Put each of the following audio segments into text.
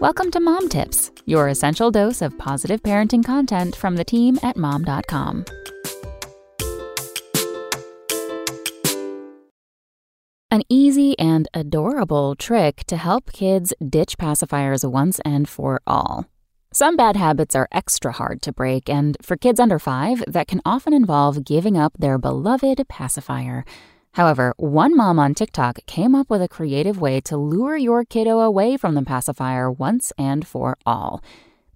Welcome to Mom Tips, your essential dose of positive parenting content from the team at mom.com. An easy and adorable trick to help kids ditch pacifiers once and for all. Some bad habits are extra hard to break, and for kids under five, that can often involve giving up their beloved pacifier. However, one mom on TikTok came up with a creative way to lure your kiddo away from the pacifier once and for all.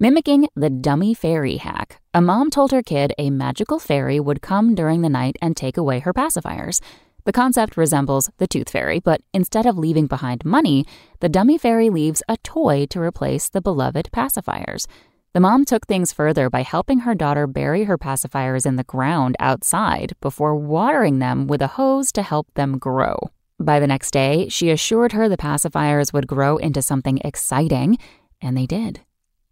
Mimicking the dummy fairy hack, a mom told her kid a magical fairy would come during the night and take away her pacifiers. The concept resembles the tooth fairy, but instead of leaving behind money, the dummy fairy leaves a toy to replace the beloved pacifiers. The mom took things further by helping her daughter bury her pacifiers in the ground outside before watering them with a hose to help them grow. By the next day, she assured her the pacifiers would grow into something exciting, and they did.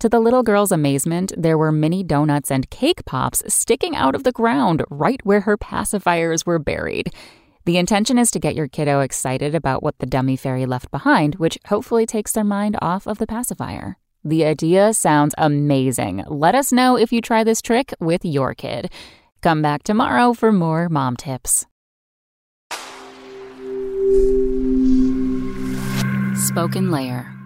To the little girl's amazement, there were mini donuts and cake pops sticking out of the ground right where her pacifiers were buried. The intention is to get your kiddo excited about what the dummy fairy left behind, which hopefully takes their mind off of the pacifier. The idea sounds amazing. Let us know if you try this trick with your kid. Come back tomorrow for more mom tips. SpokenLayer